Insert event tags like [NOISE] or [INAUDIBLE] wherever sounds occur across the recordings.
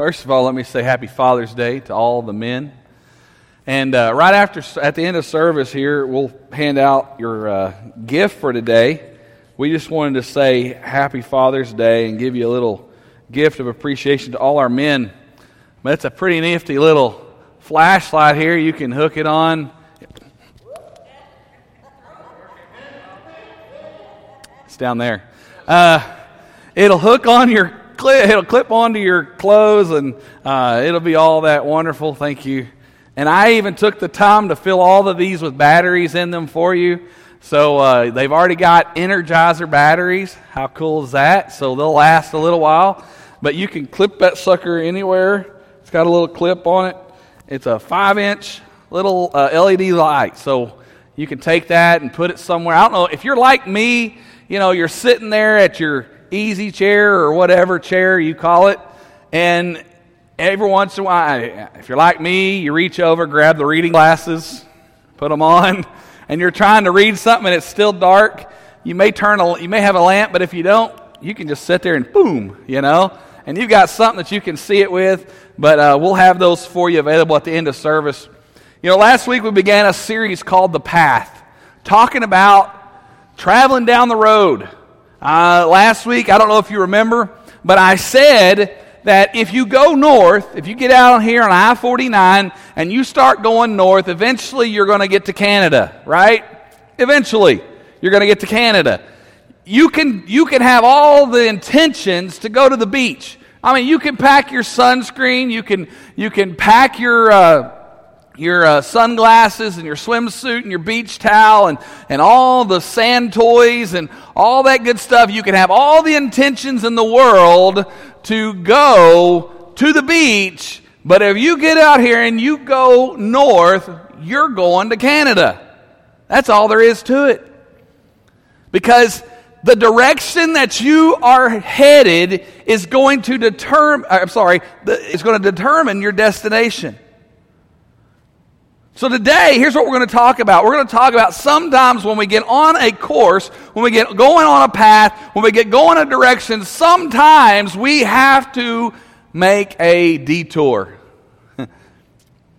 First of all, let me say Happy Father's Day to all the men. And uh, right after, at the end of service here, we'll hand out your uh, gift for today. We just wanted to say Happy Father's Day and give you a little gift of appreciation to all our men. That's a pretty nifty little flashlight here. You can hook it on. It's down there. Uh, it'll hook on your clip, it'll clip onto your clothes, and uh, it'll be all that wonderful. Thank you. And I even took the time to fill all of these with batteries in them for you. So uh, they've already got Energizer batteries. How cool is that? So they'll last a little while. But you can clip that sucker anywhere. It's got a little clip on it. It's a five inch little uh, LED light. So you can take that and put it somewhere. I don't know. If you're like me, you know, you're sitting there at your easy chair or whatever chair you call it. And every once in a while, if you're like me, you reach over, grab the reading glasses, put them on, and you're trying to read something and it's still dark. You may turn a, you may have a lamp, but if you don't, you can just sit there and boom, you know, and you've got something that you can see it with. But uh, we'll have those for you available at the end of service. You know, last week we began a series called The Path, talking about traveling down the road uh, last week, I don't know if you remember, but I said that if you go north, if you get out here on I 49 and you start going north, eventually you're going to get to Canada, right? Eventually, you're going to get to Canada. You can, you can have all the intentions to go to the beach. I mean, you can pack your sunscreen, you can, you can pack your. Uh, your uh, sunglasses and your swimsuit and your beach towel and, and all the sand toys and all that good stuff. You can have all the intentions in the world to go to the beach, but if you get out here and you go north, you're going to Canada. That's all there is to it. Because the direction that you are headed is going to determine, I'm sorry, is going to determine your destination. So today, here's what we're going to talk about. We're going to talk about sometimes when we get on a course, when we get going on a path, when we get going a direction, sometimes we have to make a detour. [LAUGHS] you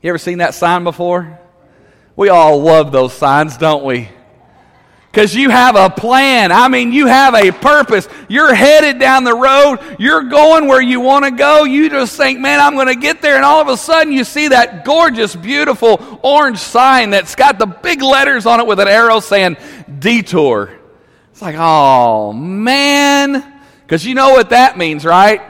ever seen that sign before? We all love those signs, don't we? Because you have a plan. I mean, you have a purpose. You're headed down the road. You're going where you want to go. You just think, man, I'm going to get there. And all of a sudden, you see that gorgeous, beautiful orange sign that's got the big letters on it with an arrow saying detour. It's like, oh, man. Because you know what that means, right?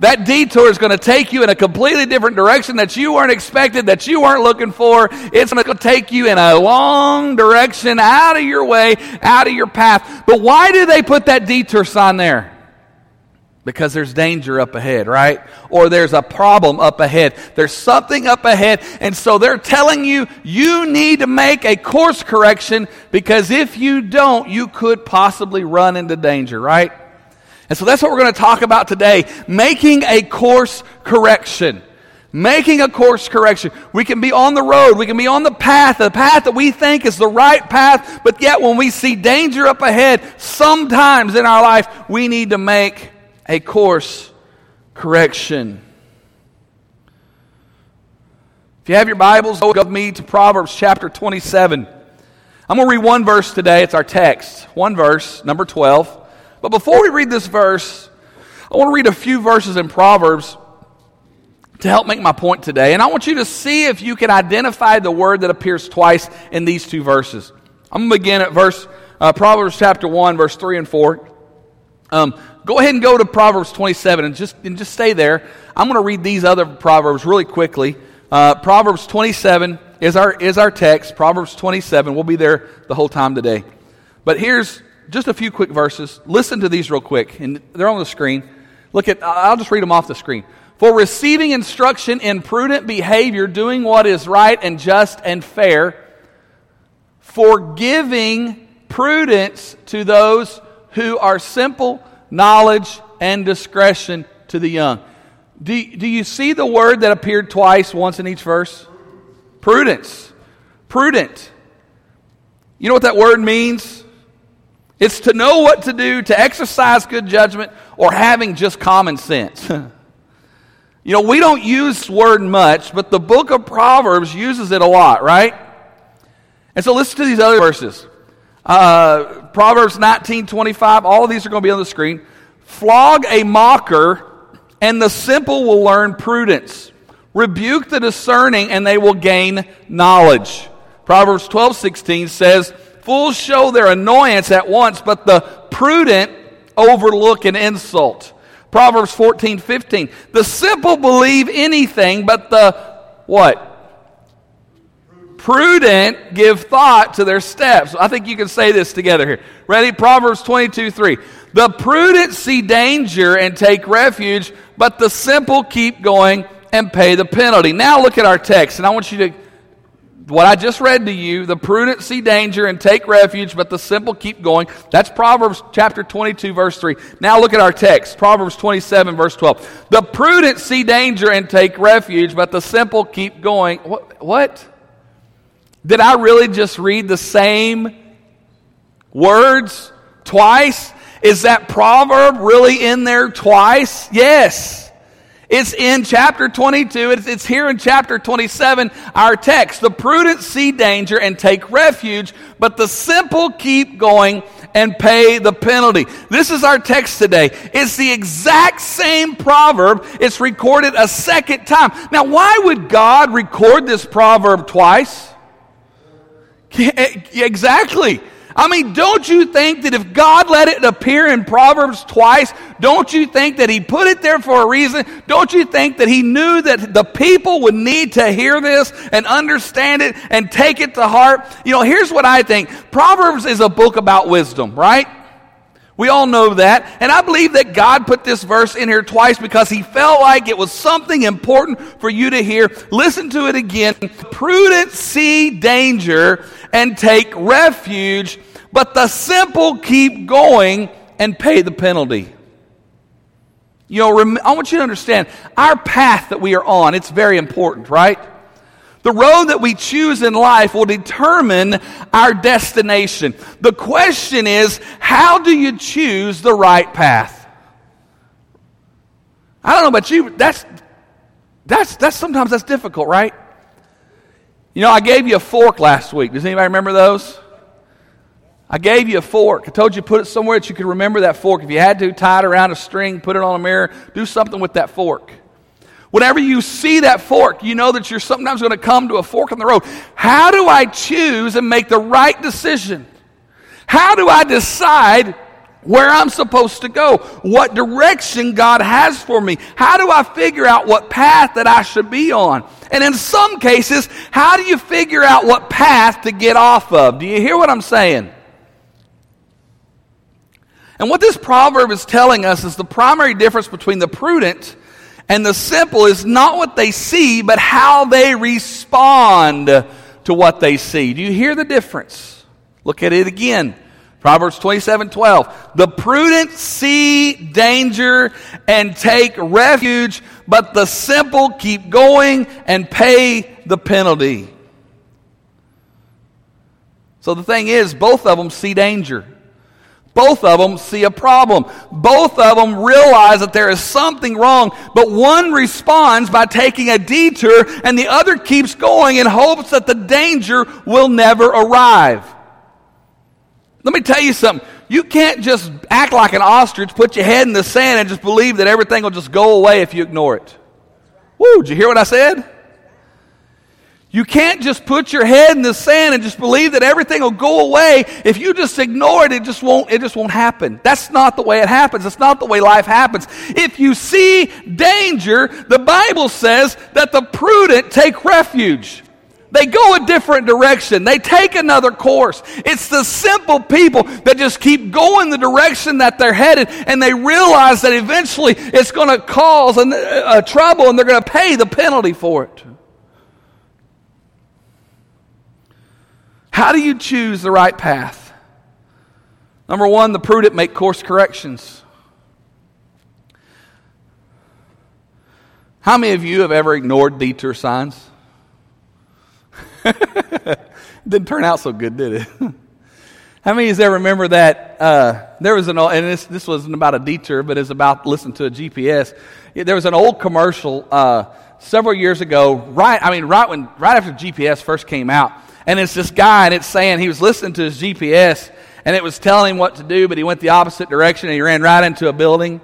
That detour is going to take you in a completely different direction that you weren't expected, that you weren't looking for. It's going to take you in a long direction out of your way, out of your path. But why do they put that detour sign there? Because there's danger up ahead, right? Or there's a problem up ahead. There's something up ahead. And so they're telling you, you need to make a course correction because if you don't, you could possibly run into danger, right? And so that's what we're going to talk about today making a course correction. Making a course correction. We can be on the road. We can be on the path, the path that we think is the right path, but yet when we see danger up ahead, sometimes in our life, we need to make a course correction. If you have your Bibles, go with me to Proverbs chapter 27. I'm going to read one verse today. It's our text. One verse, number 12. But before we read this verse, I want to read a few verses in Proverbs to help make my point today. And I want you to see if you can identify the word that appears twice in these two verses. I'm going to begin at verse uh, Proverbs chapter 1, verse 3 and 4. Um, go ahead and go to Proverbs 27 and just, and just stay there. I'm going to read these other Proverbs really quickly. Uh, Proverbs 27 is our, is our text. Proverbs 27. We'll be there the whole time today. But here's just a few quick verses. Listen to these real quick, and they're on the screen. Look at, I'll just read them off the screen. For receiving instruction in prudent behavior, doing what is right and just and fair, for giving prudence to those who are simple, knowledge and discretion to the young. Do, do you see the word that appeared twice, once in each verse? Prudence. Prudent. You know what that word means? It's to know what to do, to exercise good judgment, or having just common sense. [LAUGHS] You know, we don't use this word much, but the book of Proverbs uses it a lot, right? And so listen to these other verses. Uh, Proverbs 19, 25, all of these are going to be on the screen. Flog a mocker, and the simple will learn prudence. Rebuke the discerning, and they will gain knowledge. Proverbs 12, 16 says, Fools show their annoyance at once, but the prudent overlook an insult. Proverbs 14, 15. The simple believe anything, but the what? Prudent give thought to their steps. I think you can say this together here. Ready? Proverbs 22, 3. The prudent see danger and take refuge, but the simple keep going and pay the penalty. Now look at our text, and I want you to what I just read to you, the prudent see danger and take refuge, but the simple keep going. That's Proverbs chapter 22, verse 3. Now look at our text, Proverbs 27, verse 12. The prudent see danger and take refuge, but the simple keep going. What? what? Did I really just read the same words twice? Is that proverb really in there twice? Yes. It's in chapter 22. It's, it's, here in chapter 27, our text. The prudent see danger and take refuge, but the simple keep going and pay the penalty. This is our text today. It's the exact same proverb. It's recorded a second time. Now, why would God record this proverb twice? [LAUGHS] Exactly. I mean, don't you think that if God let it appear in Proverbs twice, don't you think that He put it there for a reason? Don't you think that He knew that the people would need to hear this and understand it and take it to heart? You know, here's what I think Proverbs is a book about wisdom, right? We all know that. And I believe that God put this verse in here twice because he felt like it was something important for you to hear. Listen to it again. Prudent see danger and take refuge but the simple keep going and pay the penalty. You know, I want you to understand our path that we are on, it's very important, right? The road that we choose in life will determine our destination. The question is, how do you choose the right path? I don't know about you, that's that's that's sometimes that's difficult, right? You know, I gave you a fork last week. Does anybody remember those? I gave you a fork. I told you to put it somewhere that you could remember that fork. If you had to, tie it around a string, put it on a mirror, do something with that fork. Whenever you see that fork, you know that you're sometimes going to come to a fork in the road. How do I choose and make the right decision? How do I decide where I'm supposed to go? What direction God has for me? How do I figure out what path that I should be on? And in some cases, how do you figure out what path to get off of? Do you hear what I'm saying? And what this proverb is telling us is the primary difference between the prudent and the simple is not what they see, but how they respond to what they see. Do you hear the difference? Look at it again. Proverbs 27 12. The prudent see danger and take refuge, but the simple keep going and pay the penalty. So the thing is, both of them see danger. Both of them see a problem. Both of them realize that there is something wrong, but one responds by taking a detour and the other keeps going in hopes that the danger will never arrive. Let me tell you something. You can't just act like an ostrich, put your head in the sand, and just believe that everything will just go away if you ignore it. Woo, did you hear what I said? You can't just put your head in the sand and just believe that everything will go away. If you just ignore it, it just won't, it just won't happen. That's not the way it happens. It's not the way life happens. If you see danger, the Bible says that the prudent take refuge. They go a different direction. They take another course. It's the simple people that just keep going the direction that they're headed and they realize that eventually it's going to cause a, a trouble and they're going to pay the penalty for it. How do you choose the right path? Number one, the prudent make course corrections. How many of you have ever ignored detour signs? [LAUGHS] Didn't turn out so good, did it? [LAUGHS] How many of you ever remember that uh, there was an old, and this, this wasn't about a detour, but it's about listening to a GPS. There was an old commercial uh, several years ago, right, I mean, right when, right after GPS first came out. And it's this guy, and it's saying he was listening to his GPS, and it was telling him what to do, but he went the opposite direction, and he ran right into a building,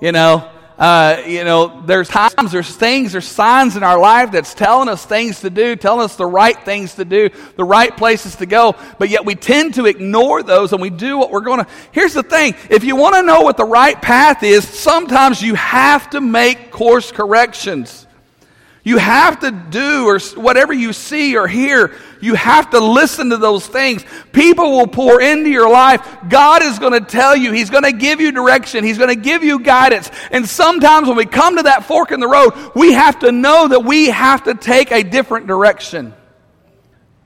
you know. Uh, you know, there's times, there's things, there's signs in our life that's telling us things to do, telling us the right things to do, the right places to go, but yet we tend to ignore those and we do what we're going to. Here's the thing if you want to know what the right path is, sometimes you have to make course corrections. You have to do or whatever you see or hear, you have to listen to those things. People will pour into your life. God is going to tell you, He's going to give you direction, He's going to give you guidance. And sometimes when we come to that fork in the road, we have to know that we have to take a different direction.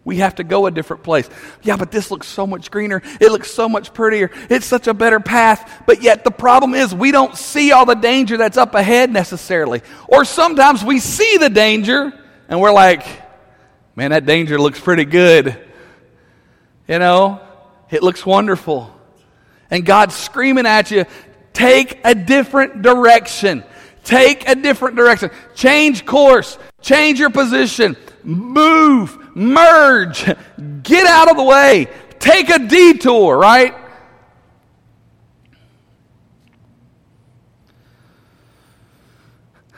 We have to go a different place. Yeah, but this looks so much greener. It looks so much prettier. It's such a better path. But yet the problem is we don't see all the danger that's up ahead necessarily. Or sometimes we see the danger and we're like, man, that danger looks pretty good. You know, it looks wonderful. And God's screaming at you, take a different direction. Take a different direction. Change course. Change your position. Move merge, get out of the way, take a detour, right?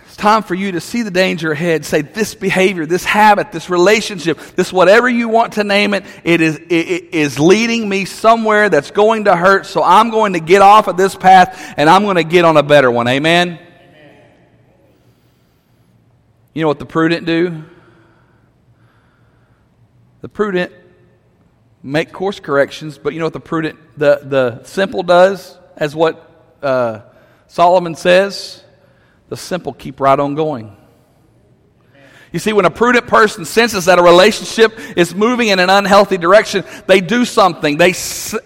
It's time for you to see the danger ahead. Say, this behavior, this habit, this relationship, this whatever you want to name it, it is, it, it is leading me somewhere that's going to hurt, so I'm going to get off of this path and I'm going to get on a better one. Amen? Amen. You know what the prudent do? The prudent make course corrections, but you know what the prudent, the, the simple does, as what uh, Solomon says? The simple keep right on going. You see, when a prudent person senses that a relationship is moving in an unhealthy direction, they do something. They,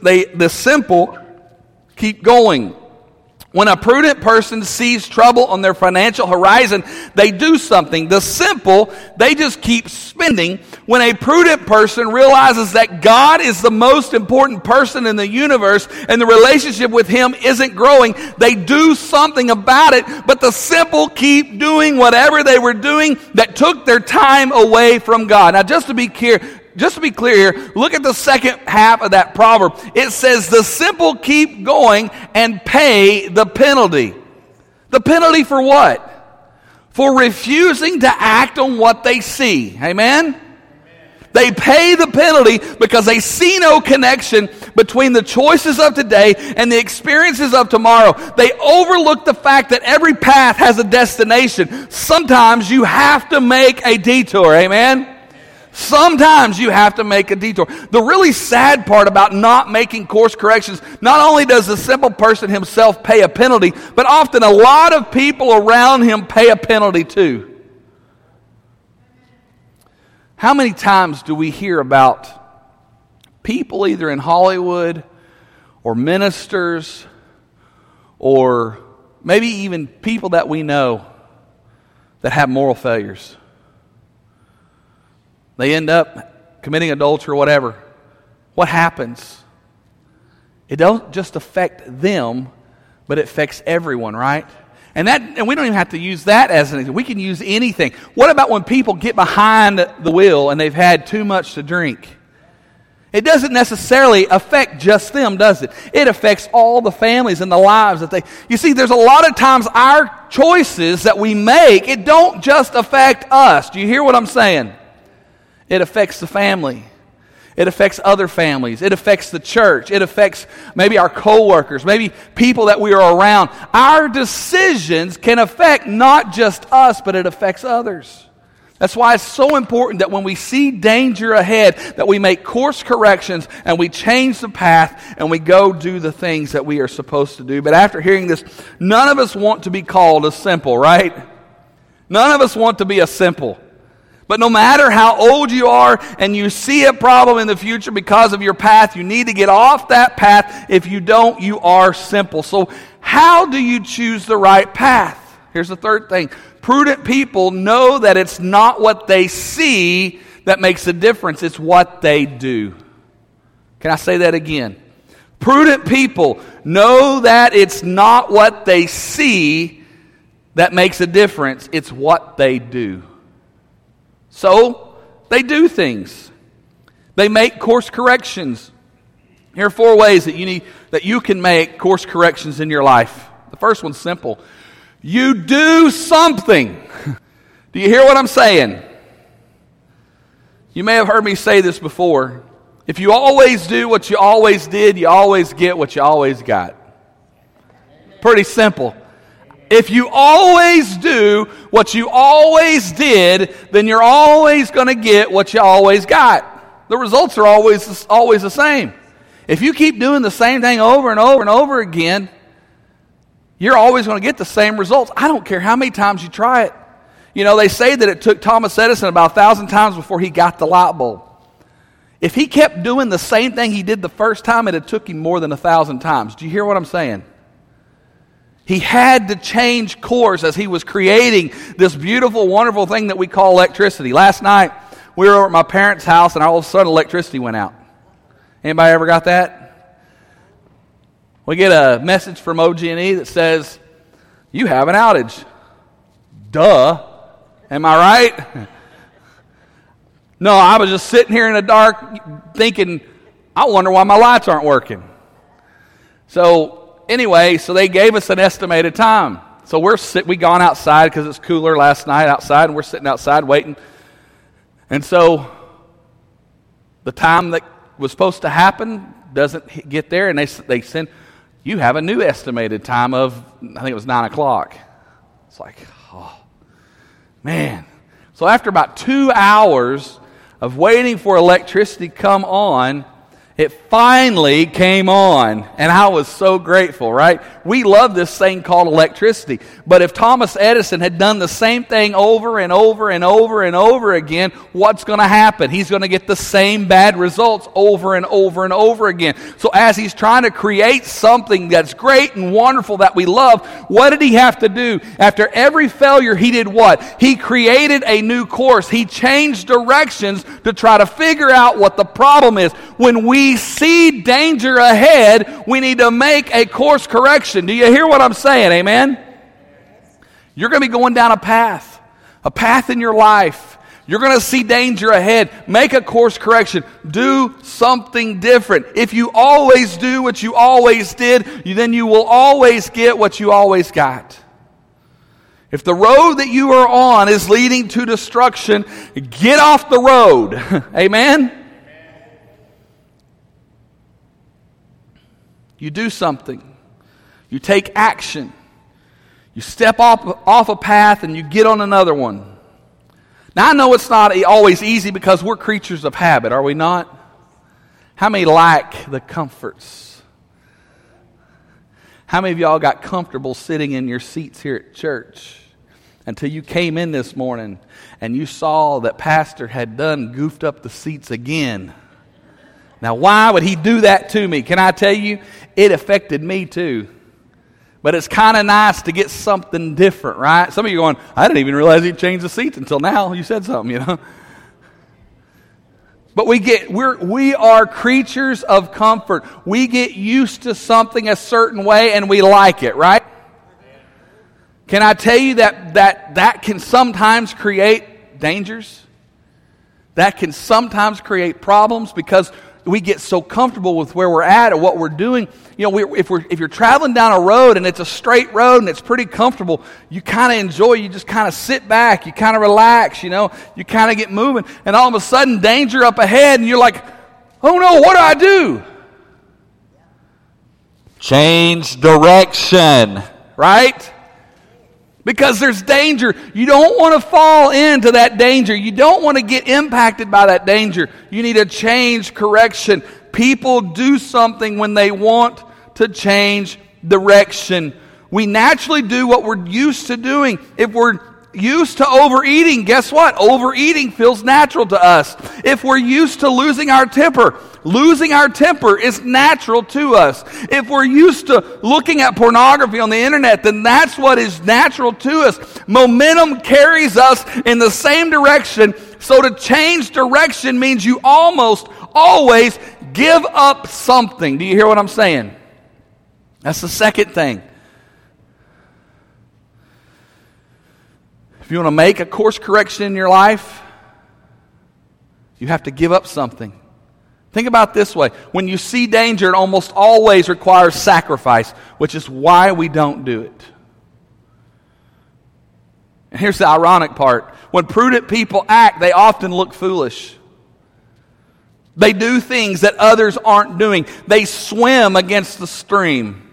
they, the simple keep going. When a prudent person sees trouble on their financial horizon, they do something. The simple, they just keep spending. When a prudent person realizes that God is the most important person in the universe and the relationship with Him isn't growing, they do something about it, but the simple keep doing whatever they were doing that took their time away from God. Now, just to be clear, just to be clear here, look at the second half of that proverb. It says, The simple keep going and pay the penalty. The penalty for what? For refusing to act on what they see. Amen? They pay the penalty because they see no connection between the choices of today and the experiences of tomorrow. They overlook the fact that every path has a destination. Sometimes you have to make a detour. Amen? Sometimes you have to make a detour. The really sad part about not making course corrections, not only does the simple person himself pay a penalty, but often a lot of people around him pay a penalty too. How many times do we hear about people either in Hollywood or ministers or maybe even people that we know that have moral failures? They end up committing adultery or whatever. What happens? It don't just affect them, but it affects everyone, right? And that and we don't even have to use that as an example. We can use anything. What about when people get behind the wheel and they've had too much to drink? It doesn't necessarily affect just them, does it? It affects all the families and the lives that they You see, there's a lot of times our choices that we make, it don't just affect us. Do you hear what I'm saying? It affects the family. It affects other families. It affects the church. It affects maybe our coworkers, maybe people that we are around. Our decisions can affect not just us, but it affects others. That's why it's so important that when we see danger ahead, that we make course corrections and we change the path and we go do the things that we are supposed to do. But after hearing this, none of us want to be called a simple, right? None of us want to be a simple. But no matter how old you are and you see a problem in the future because of your path, you need to get off that path. If you don't, you are simple. So, how do you choose the right path? Here's the third thing prudent people know that it's not what they see that makes a difference, it's what they do. Can I say that again? Prudent people know that it's not what they see that makes a difference, it's what they do. So, they do things. They make course corrections. Here are four ways that you need that you can make course corrections in your life. The first one's simple. You do something. [LAUGHS] do you hear what I'm saying? You may have heard me say this before. If you always do what you always did, you always get what you always got. Pretty simple. If you always do what you always did, then you're always going to get what you always got. The results are always, always the same. If you keep doing the same thing over and over and over again, you're always going to get the same results. I don't care how many times you try it. You know, they say that it took Thomas Edison about a thousand times before he got the light bulb. If he kept doing the same thing he did the first time, it had took him more than a thousand times. Do you hear what I'm saying? He had to change course as he was creating this beautiful, wonderful thing that we call electricity. Last night, we were over at my parents' house, and all of a sudden, electricity went out. Anybody ever got that? We get a message from OG&E that says, "You have an outage." Duh. Am I right? [LAUGHS] No, I was just sitting here in the dark thinking, I wonder why my lights aren't working. So, anyway, so they gave us an estimated time. So we're sit, we gone outside because it's cooler last night outside, and we're sitting outside waiting. And so the time that was supposed to happen doesn't get there, and they, they send, you have a new estimated time of, I think it was 9 o'clock. It's like, oh, man. So after about two hours of waiting for electricity come on, it finally came on, and I was so grateful, right? We love this thing called electricity. But if Thomas Edison had done the same thing over and over and over and over again, what's going to happen? He's going to get the same bad results over and over and over again. So as he's trying to create something that's great and wonderful that we love, what did he have to do? After every failure, he did what? He created a new course. He changed directions to try to figure out what the problem is. When we see danger ahead, we need to make a course correction. Do you hear what I'm saying? Amen? You're going to be going down a path, a path in your life. You're going to see danger ahead. Make a course correction. Do something different. If you always do what you always did, then you will always get what you always got. If the road that you are on is leading to destruction, get off the road. [LAUGHS] Amen? You do something. You take action. You step off, off a path and you get on another one. Now, I know it's not always easy because we're creatures of habit, are we not? How many like the comforts? How many of y'all got comfortable sitting in your seats here at church until you came in this morning and you saw that Pastor had done goofed up the seats again? Now, why would he do that to me? Can I tell you? It affected me too. But it's kind of nice to get something different, right? Some of you going, I didn't even realize he changed the seats until now. You said something, you know. But we get we're we are creatures of comfort. We get used to something a certain way and we like it, right? Can I tell you that that that can sometimes create dangers? That can sometimes create problems because we get so comfortable with where we're at or what we're doing. You know, we, if, we're, if you're traveling down a road and it's a straight road and it's pretty comfortable, you kind of enjoy, you just kind of sit back, you kind of relax, you know, you kind of get moving. And all of a sudden, danger up ahead, and you're like, oh no, what do I do? Change direction, right? Because there's danger. You don't want to fall into that danger. You don't want to get impacted by that danger. You need a change correction. People do something when they want to change direction. We naturally do what we're used to doing. If we're used to overeating, guess what? Overeating feels natural to us. If we're used to losing our temper, losing our temper is natural to us. If we're used to looking at pornography on the internet, then that's what is natural to us. Momentum carries us in the same direction. So to change direction means you almost always give up something. Do you hear what I'm saying? That's the second thing. If you want to make a course correction in your life, you have to give up something. Think about this way. When you see danger, it almost always requires sacrifice, which is why we don't do it. And here's the ironic part. When prudent people act, they often look foolish. They do things that others aren't doing. They swim against the stream.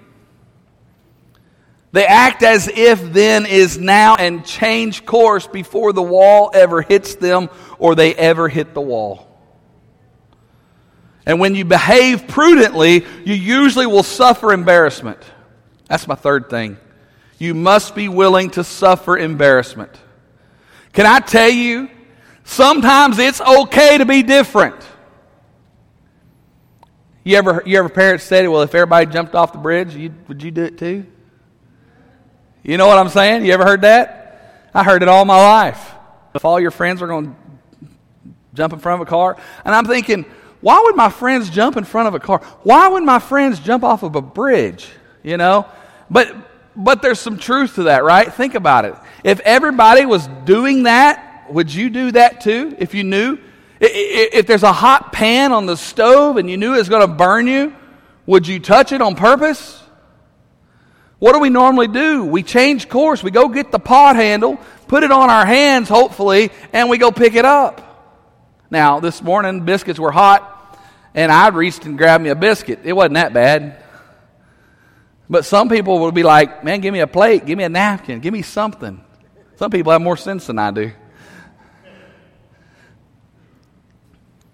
They act as if then is now and change course before the wall ever hits them or they ever hit the wall. And when you behave prudently, you usually will suffer embarrassment. That's my third thing. You must be willing to suffer embarrassment. Can I tell you, sometimes it's okay to be different. You ever, you ever parents said, well, if everybody jumped off the bridge, you, would you do it too? You know what I'm saying? You ever heard that? I heard it all my life. If all your friends are going to jump in front of a car, and I'm thinking, why would my friends jump in front of a car? Why would my friends jump off of a bridge? You know? But but there's some truth to that, right? Think about it. If everybody was doing that, would you do that too if you knew? If there's a hot pan on the stove and you knew it was going to burn you, would you touch it on purpose? What do we normally do? We change course. We go get the pot handle, put it on our hands, hopefully, and we go pick it up. Now, this morning, biscuits were hot, and I reached and grabbed me a biscuit. It wasn't that bad. But some people would be like, man, give me a plate, give me a napkin, give me something. Some people have more sense than I do.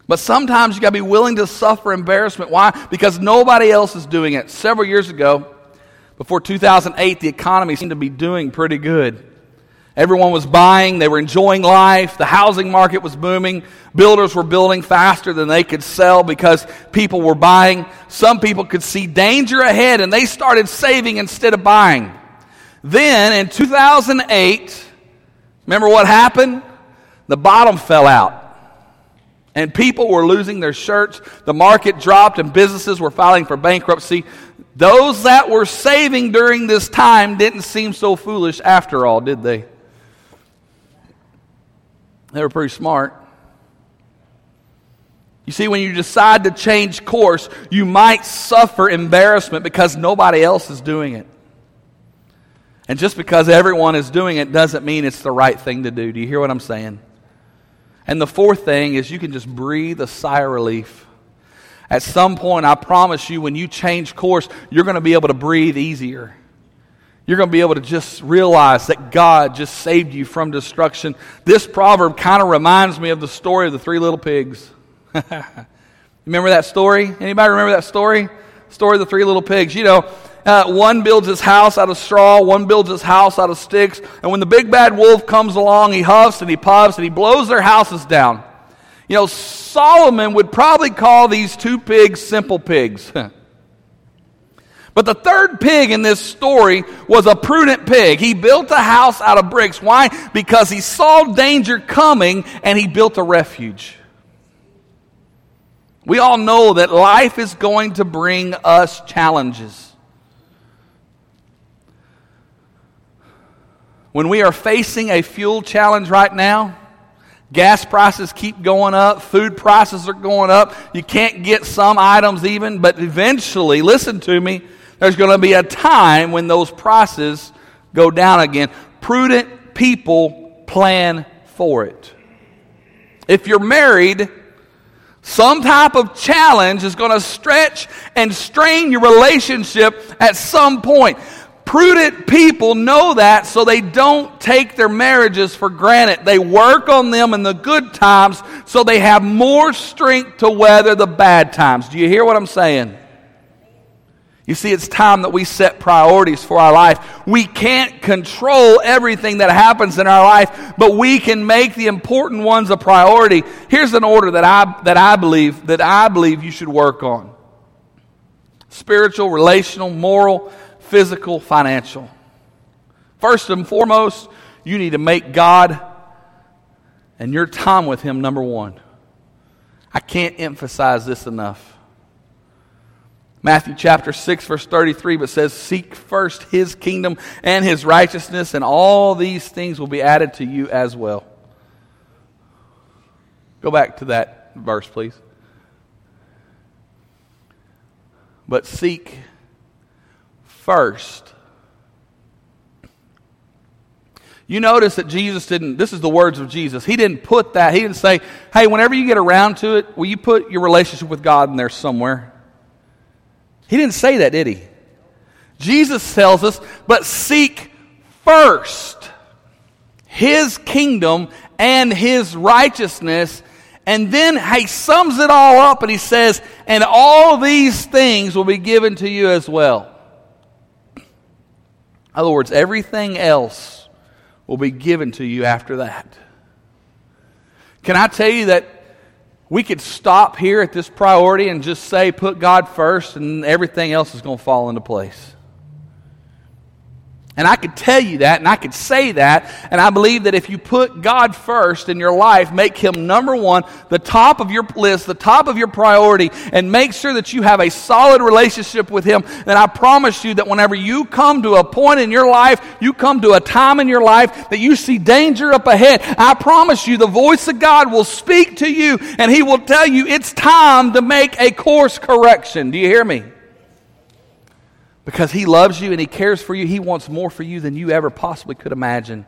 But sometimes you got to be willing to suffer embarrassment. Why? Because nobody else is doing it. Several years ago, before 2008, the economy seemed to be doing pretty good. Everyone was buying, they were enjoying life, the housing market was booming, builders were building faster than they could sell because people were buying. Some people could see danger ahead and they started saving instead of buying. Then in 2008, remember what happened? The bottom fell out. And people were losing their shirts. The market dropped and businesses were filing for bankruptcy. Those that were saving during this time didn't seem so foolish after all, did they? They were pretty smart. You see, when you decide to change course, you might suffer embarrassment because nobody else is doing it. And just because everyone is doing it doesn't mean it's the right thing to do. Do you hear what I'm saying? And the fourth thing is you can just breathe a sigh of relief. At some point, I promise you, when you change course, you're going to be able to breathe easier you're going to be able to just realize that God just saved you from destruction. This proverb kind of reminds me of the story of the three little pigs. [LAUGHS] remember that story? Anybody remember that story? Story of the three little pigs. You know, uh, one builds his house out of straw, one builds his house out of sticks, and when the big bad wolf comes along, he huffs and he puffs and he blows their houses down. You know, Solomon would probably call these two pigs simple pigs. [LAUGHS] But the third pig in this story was a prudent pig. He built a house out of bricks. Why? Because he saw danger coming and he built a refuge. We all know that life is going to bring us challenges. When we are facing a fuel challenge right now, gas prices keep going up, food prices are going up. You can't get some items even, but eventually, listen to me, there's going to be a time when those prices go down again. Prudent people plan for it. If you're married, some type of challenge is going to stretch and strain your relationship at some point. Prudent people know that, so they don't take their marriages for granted. They work on them in the good times so they have more strength to weather the bad times. Do you hear what I'm saying? You see, it's time that we set priorities for our life. We can't control everything that happens in our life, but we can make the important ones a priority. Here's an order that I, that I believe, that I believe you should work on. Spiritual, relational, moral, physical, financial. First and foremost, you need to make God and your time with Him number one. I can't emphasize this enough. Matthew chapter 6, verse 33, but says, Seek first his kingdom and his righteousness, and all these things will be added to you as well. Go back to that verse, please. But seek first. You notice that Jesus didn't, this is the words of Jesus. He didn't put that, he didn't say, hey, whenever you get around to it, will you put your relationship with God in there somewhere? He didn't say that, did he? Jesus tells us, but seek first his kingdom and his righteousness. And then he sums it all up and he says, and all these things will be given to you as well. In other words, everything else will be given to you after that. Can I tell you that we could stop here at this priority and just say, put God first, and everything else is going to fall into place. And I could tell you that, and I could say that, and I believe that if you put God first in your life, make Him number one, the top of your list, the top of your priority, and make sure that you have a solid relationship with Him, then I promise you that whenever you come to a point in your life, you come to a time in your life that you see danger up ahead, I promise you the voice of God will speak to you, and He will tell you it's time to make a course correction. Do you hear me? Because He loves you and He cares for you. He wants more for you than you ever possibly could imagine.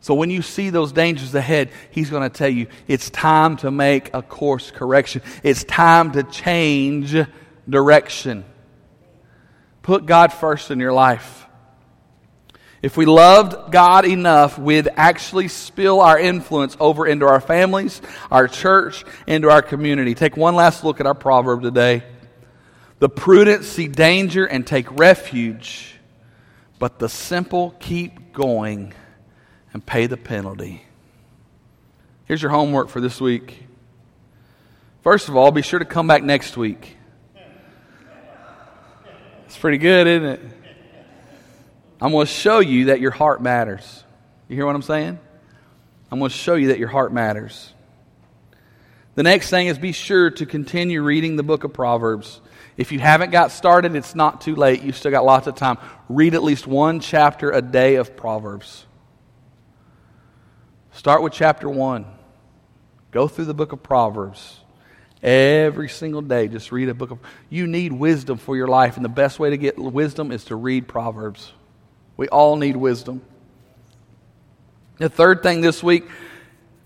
So when you see those dangers ahead, He's going to tell you it's time to make a course correction. It's time to change direction. Put God first in your life. If we loved God enough, we'd actually spill our influence over into our families, our church, into our community. Take one last look at our proverb today. The prudent see danger and take refuge, but the simple keep going and pay the penalty. Here's your homework for this week. First of all, be sure to come back next week. It's pretty good, isn't it? I'm going to show you that your heart matters. You hear what I'm saying? I'm going to show you that your heart matters. The next thing is be sure to continue reading the book of Proverbs. If you haven't got started, it's not too late. You've still got lots of time. Read at least one chapter a day of Proverbs. Start with chapter 1. Go through the book of Proverbs. Every single day, just read a book of. You need wisdom for your life, and the best way to get wisdom is to read Proverbs. We all need wisdom. The third thing this week,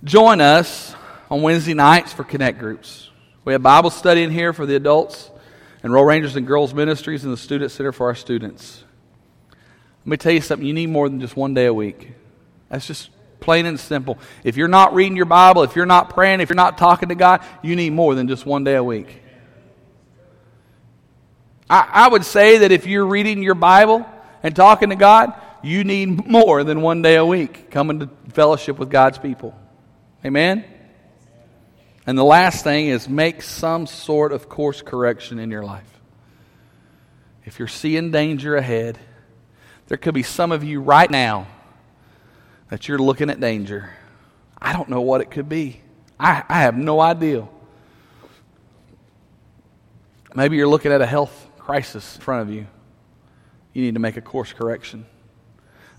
join us on Wednesday nights for Connect groups. We have Bible study in here for the adults and Royal Rangers and Girls Ministries and the Student Center for our students. Let me tell you something. You need more than just one day a week. That's just plain and simple. If you're not reading your Bible, if you're not praying, if you're not talking to God, you need more than just one day a week. I, I would say that if you're reading your Bible and talking to God, you need more than one day a week coming to fellowship with God's people. Amen? And the last thing is make some sort of course correction in your life. If you're seeing danger ahead, there could be some of you right now that you're looking at danger. I don't know what it could be. I, I have no idea. Maybe you're looking at a health crisis in front of you. You need to make a course correction.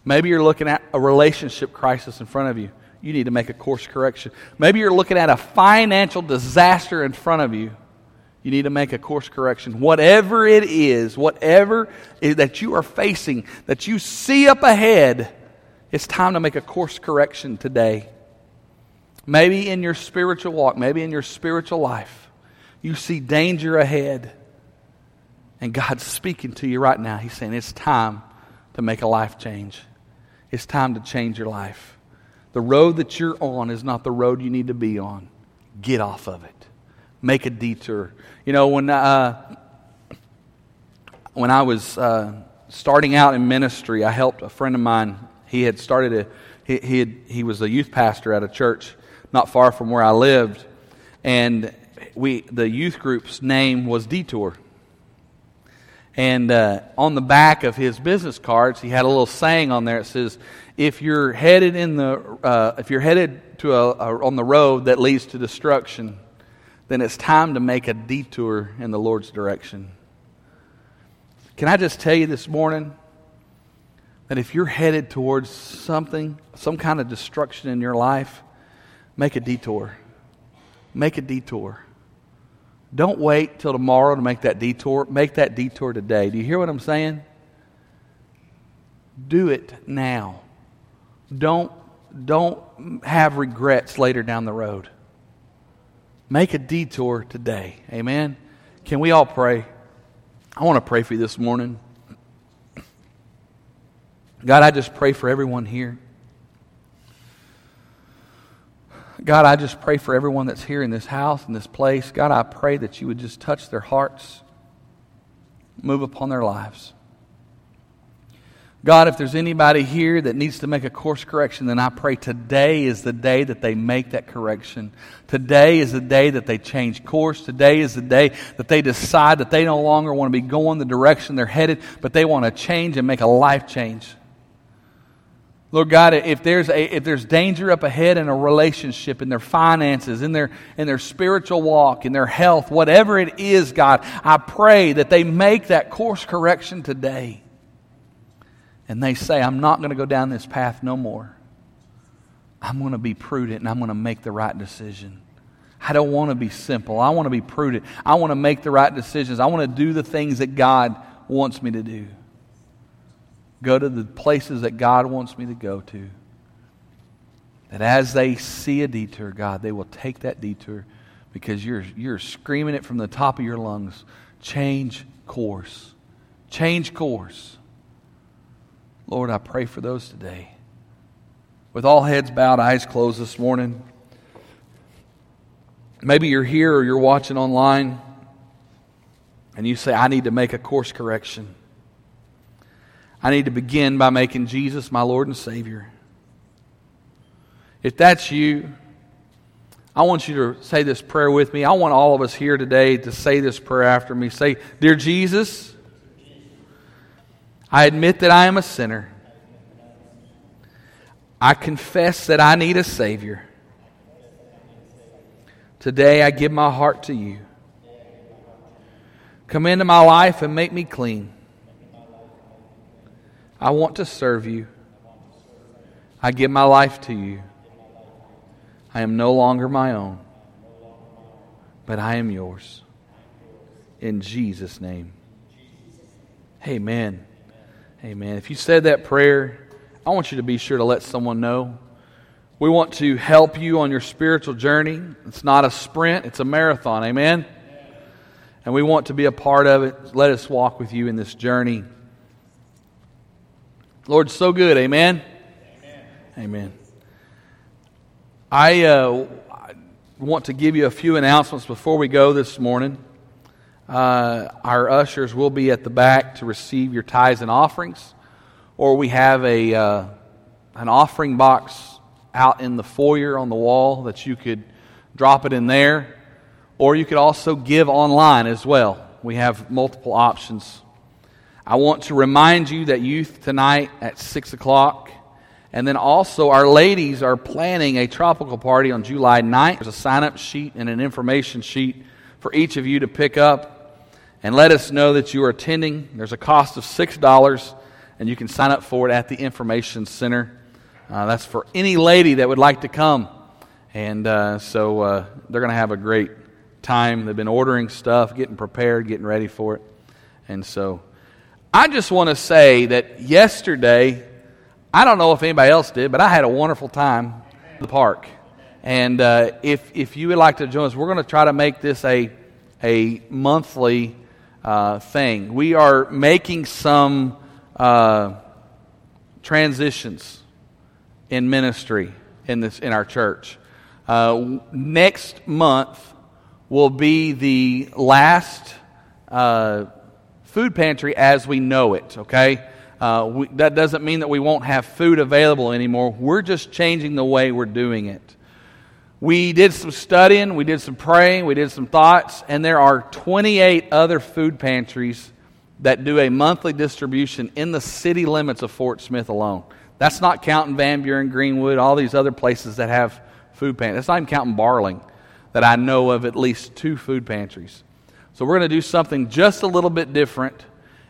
Maybe you're looking at a relationship crisis in front of you you need to make a course correction. Maybe you're looking at a financial disaster in front of you. You need to make a course correction. Whatever it is, whatever is that you are facing, that you see up ahead, it's time to make a course correction today. Maybe in your spiritual walk, maybe in your spiritual life, you see danger ahead. And God's speaking to you right now. He's saying it's time to make a life change. It's time to change your life. The road that you're on is not the road you need to be on. Get off of it. Make a detour. You know, when, uh, when I was uh, starting out in ministry, I helped a friend of mine. He had started a, he, he, had, he was a youth pastor at a church not far from where I lived. And we, the youth group's name was Detour. And uh, on the back of his business cards, he had a little saying on there. It says, "If you're headed in the, uh, if you're headed to a, a, on the road that leads to destruction, then it's time to make a detour in the Lord's direction." Can I just tell you this morning that if you're headed towards something, some kind of destruction in your life, make a detour. Make a detour. Don't wait till tomorrow to make that detour. Make that detour today. Do you hear what I'm saying? Do it now. Don't, don't have regrets later down the road. Make a detour today. Amen. Can we all pray? I want to pray for you this morning. God, I just pray for everyone here. God, I just pray for everyone that's here in this house, in this place. God, I pray that you would just touch their hearts, move upon their lives. God, if there's anybody here that needs to make a course correction, then I pray today is the day that they make that correction. Today is the day that they change course. Today is the day that they decide that they no longer want to be going the direction they're headed, but they want to change and make a life change. Lord God, if there's, a, if there's danger up ahead in a relationship, in their finances, in their, in their spiritual walk, in their health, whatever it is, God, I pray that they make that course correction today. And they say, I'm not going to go down this path no more. I'm going to be prudent and I'm going to make the right decision. I don't want to be simple. I want to be prudent. I want to make the right decisions. I want to do the things that God wants me to do go to the places that God wants me to go to. That as they see a detour, God, they will take that detour because you're, you're screaming it from the top of your lungs. Change course. Change course. Lord, I pray for those today. With all heads bowed, eyes closed this morning. Maybe you're here or you're watching online and you say, I need to make a course correction. I need to begin by making Jesus my Lord and Savior. If that's you, I want you to say this prayer with me. I want all of us here today to say this prayer after me. Say, Dear Jesus, I admit that I am a sinner. I confess that I need a Savior. Today I give my heart to you. Come into my life and make me clean. I want to serve you. I give my life to you. I am no longer my own, but I am yours. In Jesus' name. Amen. Amen. If you said that prayer, I want you to be sure to let someone know. We want to help you on your spiritual journey. It's not a sprint, it's a marathon. Amen. And we want to be a part of it. Let us walk with you in this journey. Lord, so good. Amen. Amen. Amen. I uh, want to give you a few announcements before we go this morning. Uh, our ushers will be at the back to receive your tithes and offerings, or we have a uh, an offering box out in the foyer on the wall that you could drop it in there, or you could also give online as well. We have multiple options. I want to remind you that youth tonight at 6 o'clock. And then also, our ladies are planning a tropical party on July 9th. There's a sign up sheet and an information sheet for each of you to pick up and let us know that you are attending. There's a cost of $6, and you can sign up for it at the Information Center. Uh, that's for any lady that would like to come. And uh, so uh, they're going to have a great time. They've been ordering stuff, getting prepared, getting ready for it. And so I just want to say that yesterday, I don't know if anybody else did, but I had a wonderful time at the park. And uh, if, if you would like to join us, we're going to try to make this a, a monthly uh, thing. We are making some uh, transitions in ministry in, this, in our church. Uh, next month will be the last uh, food pantry as we know it, okay? Uh, we, that doesn't mean that we won't have food available anymore. We're just changing the way we're doing it. We did some studying, we did some praying, we did some thoughts, and there are 28 other food pantries that do a monthly distribution in the city limits of Fort Smith alone. That's not counting Van Buren, Greenwood, all these other places that have food pantries. That's not even counting Barling, that I know of at least two food pantries. So we're going to do something just a little bit different.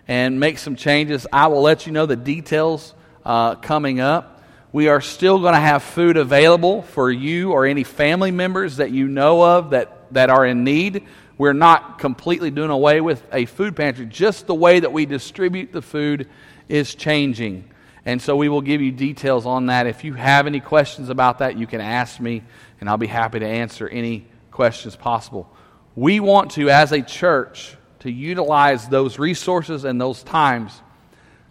and make some changes. I will let you know the details uh, coming up. We are still going to have food available for you or any family members that you know of that, that are in need. We're not completely doing away with a food pantry, just the way that we distribute the food is changing. And so we will give you details on that. If you have any questions about that, you can ask me, and I'll be happy to answer any questions possible. We want to, as a church, to utilize those resources and those times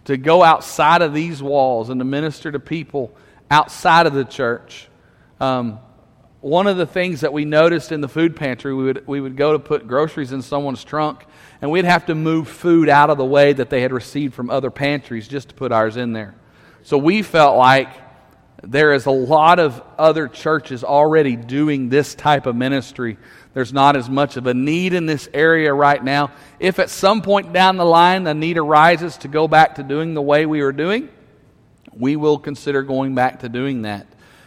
to go outside of these walls and to minister to people outside of the church. Um, one of the things that we noticed in the food pantry, we would, we would go to put groceries in someone's trunk, and we'd have to move food out of the way that they had received from other pantries just to put ours in there. So we felt like there is a lot of other churches already doing this type of ministry there's not as much of a need in this area right now. If at some point down the line the need arises to go back to doing the way we were doing, we will consider going back to doing that.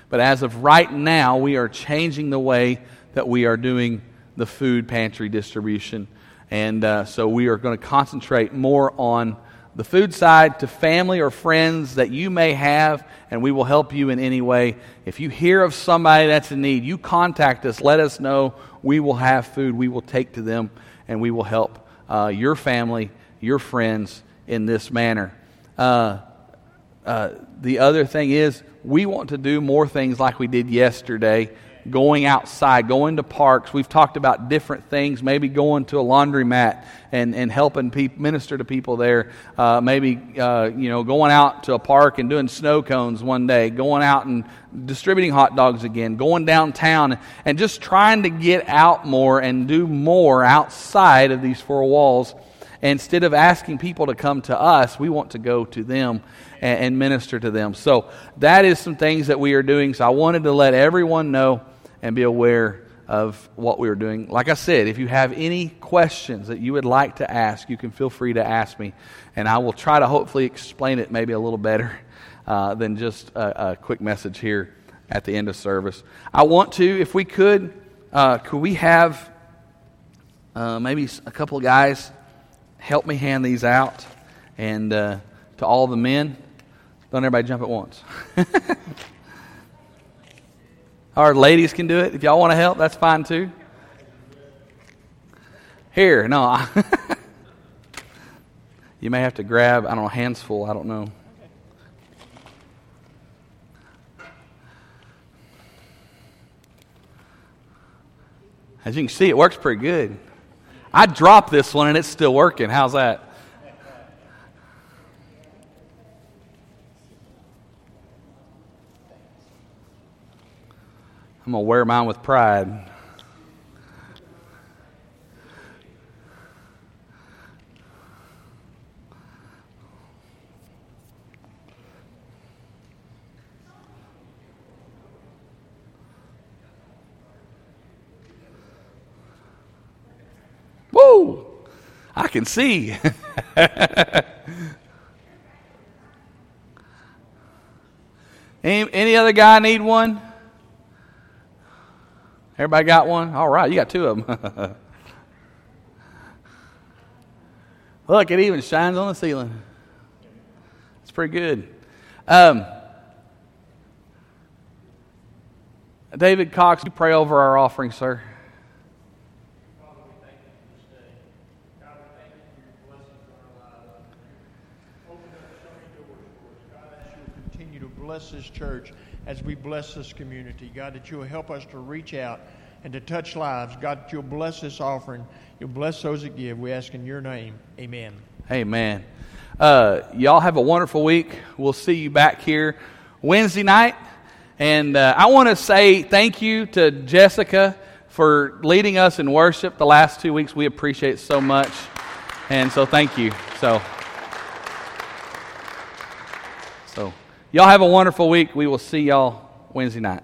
But as of right now, we are changing the way that we are doing the food pantry distribution. And uh, so we are going to concentrate more on the food side to family or friends that you may have, and we will help you in any way. If you hear of somebody that's in need, you contact us, let us know. We will have food, we will take to them, and we will help uh, your family, your friends in this manner. Uh, uh, the other thing is, we want to do more things like we did yesterday going outside, going to parks. We've talked about different things, maybe going to a laundromat and, and helping people, minister to people there. Uh, maybe, uh, you know, going out to a park and doing snow cones one day, going out and distributing hot dogs again, going downtown, and just trying to get out more and do more outside of these four walls. Instead of asking people to come to us, we want to go to them and, and minister to them. So that is some things that we are doing. So I wanted to let everyone know and be aware of what we are doing. Like I said, if you have any questions that you would like to ask, you can feel free to ask me, and I will try to hopefully explain it maybe a little better uh, than just a, a, quick message here at the end of service. I want to, if we could, uh, could we have uh, maybe a couple of guys help me hand these out and uh, to all the men? Don't everybody jump at once. [LAUGHS] Our ladies can do it. If y'all want to help, that's fine too. Here, no. [LAUGHS] you may have to grab, I don't know, hands full. I don't know. As you can see, it works pretty good. I dropped this one and it's still working. How's that? I'm going to wear mine with pride. Woo! I can see. [LAUGHS] any, any other guy need one? Everybody got one? All right, you got two of them. [LAUGHS] Look, it even shines on the ceiling. It's pretty good. Um, David Cox, you pray over our offering, sir. Bless this church as we bless this community. God, that you'll help us to reach out and to touch lives. God, that you'll bless this offering. You'll bless those that give. We ask in your name. Amen. Amen. Uh, y'all have a wonderful week. We'll see you back here Wednesday night. And uh, I want to say thank you to Jessica for leading us in worship the last two weeks. We appreciate so much. And so thank you. So. So, y'all have a wonderful week. We will see y'all Wednesday night.